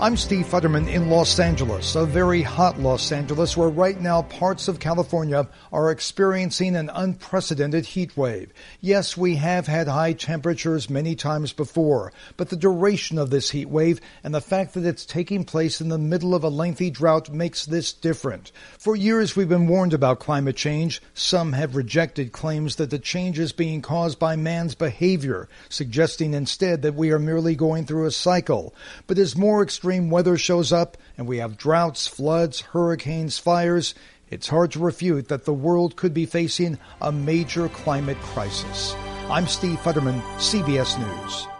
I'm Steve Futterman in Los Angeles, a very hot Los Angeles where right now parts of California are experiencing an unprecedented heat wave. Yes, we have had high temperatures many times before, but the duration of this heat wave and the fact that it's taking place in the middle of a lengthy drought makes this different. For years we've been warned about climate change. Some have rejected claims that the change is being caused by man's behavior, suggesting instead that we are merely going through a cycle. But as more extreme extreme weather shows up and we have droughts, floods, hurricanes, fires, it's hard to refute that the world could be facing a major climate crisis. I'm Steve Futterman, CBS News.